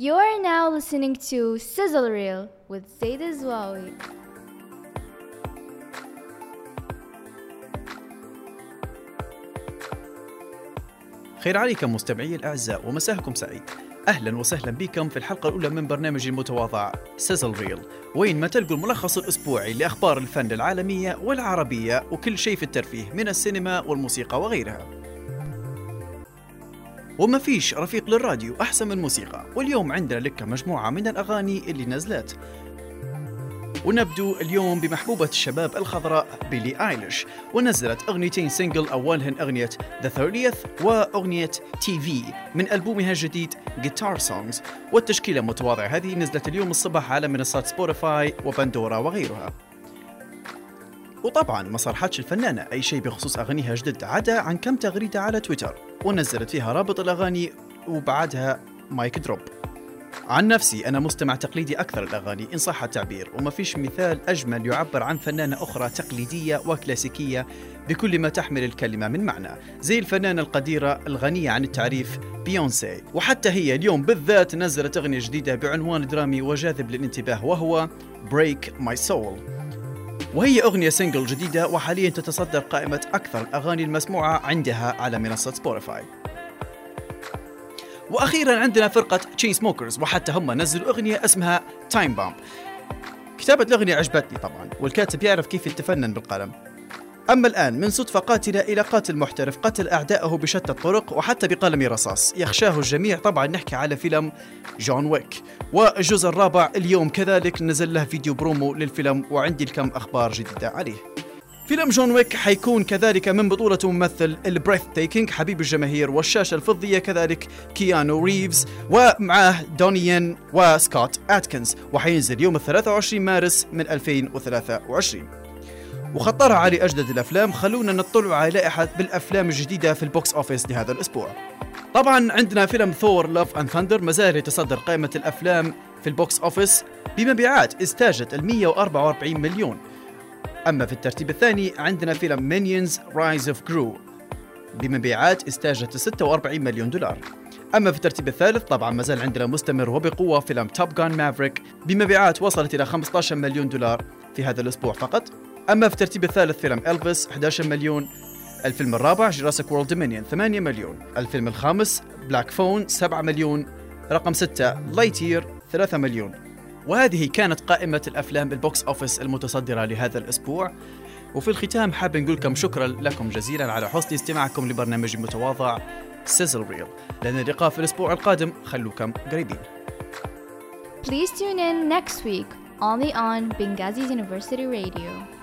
You are now listening to Sizzle Reel with Zaid Zwawi. خير عليكم مستمعي الأعزاء ومساءكم سعيد. أهلا وسهلا بكم في الحلقة الأولى من برنامج المتواضع سيزل ريل وين ما تلقوا الملخص الأسبوعي لأخبار الفن العالمية والعربية وكل شيء في الترفيه من السينما والموسيقى وغيرها. وما فيش رفيق للراديو أحسن من الموسيقى واليوم عندنا لك مجموعة من الأغاني اللي نزلت. ونبدو اليوم بمحبوبة الشباب الخضراء Billie Eilish. ونزلت أغنيتين single أولهن أغنية The 30th وأغنية TV من ألبومها الجديد Guitar Songs. والتشكيلة المتواضعة هذه نزلت اليوم الصباح على منصات Spotify و Pandora وغيرها. وطبعا ما صرحتش الفنانة أي شيء بخصوص أغانيها جدد عدا عن كم تغريدة على تويتر ونزلت فيها رابط الأغاني وبعدها mic drop. عن نفسي أنا مستمع تقليدي أكثر الأغاني إن صح التعبير وما فيش مثال أجمل يعبر عن فنانة أخرى تقليدية وكلاسيكية بكل ما تحمل الكلمة من معنى. زي الفنانة القديرة الغنية عن التعريف Beyoncé. وحتى هي اليوم بالذات نزلت أغنية جديدة بعنوان درامي وجاذب للانتباه وهو Break My Soul. وهي أغنية single جديدة وحاليا تتصدر قائمة أكثر الأغاني المسموعة عندها على منصة Spotify. وأخيرا عندنا فرقة Chainsmokers وحتى هم نزلوا أغنية اسمها Time Bomb كتابة الأغنية عجبتني طبعا والكاتب يعرف كيف يتفنن بالقلم. أما الآن من صدفة قاتلة إلى قاتل محترف قتل أعدائه بشتى الطرق وحتى بقلم رصاص. يخشاه الجميع. طبعا نحكي على فيلم John Wick. والجزء الرابع اليوم كذلك نزل له فيديو برومو للفيلم وعندي الكم أخبار جديدة عليه. فيلم John Wick حيكون كذلك من بطولة ممثل ال breathtaking حبيب الجماهير والشاشة الفضية كذلك كيانو ريفز ومعاه دوني ين وسكوت أتكنز. وحينزل يوم 23 مارس من 2023 وخطرها على أجدد الأفلام خلونا نطلع على لائحة بالأفلام الجديدة في ال box office لهذا الأسبوع. طبعا عندنا فيلم Thor Love and Thunder مازال يتصدر قائمة الأفلام في ال box office بمبيعات استاجت ال 144 مليون. أما في الترتيب الثاني عندنا فيلم Minions Rise of Gru بمبيعات استاجت 46 مليون دولار. أما في الترتيب الثالث طبعا ما زال عندنا مستمر وبقوة فيلم Top Gun Maverick بمبيعات وصلت إلى 15 مليون دولار في هذا الأسبوع فقط. أما في الترتيب الثالث فيلم إلفيس 11 مليون. الفيلم الرابع Jurassic World Dominion 8 مليون. الفيلم الخامس Black Phone 7 مليون. رقم 6 Lightyear 3 مليون. وهذه كانت قائمة الأفلام بال box office المتصدرة لهذا الأسبوع. وفي الختام حاب نقول لكم شكرا لكم جزيلا على حسن استماعكم لبرنامج متواضع سيزل ريل لأن اللقاء في الأسبوع القادم خلوكم قريبين. Please tune in next week only on Benghazi University Radio.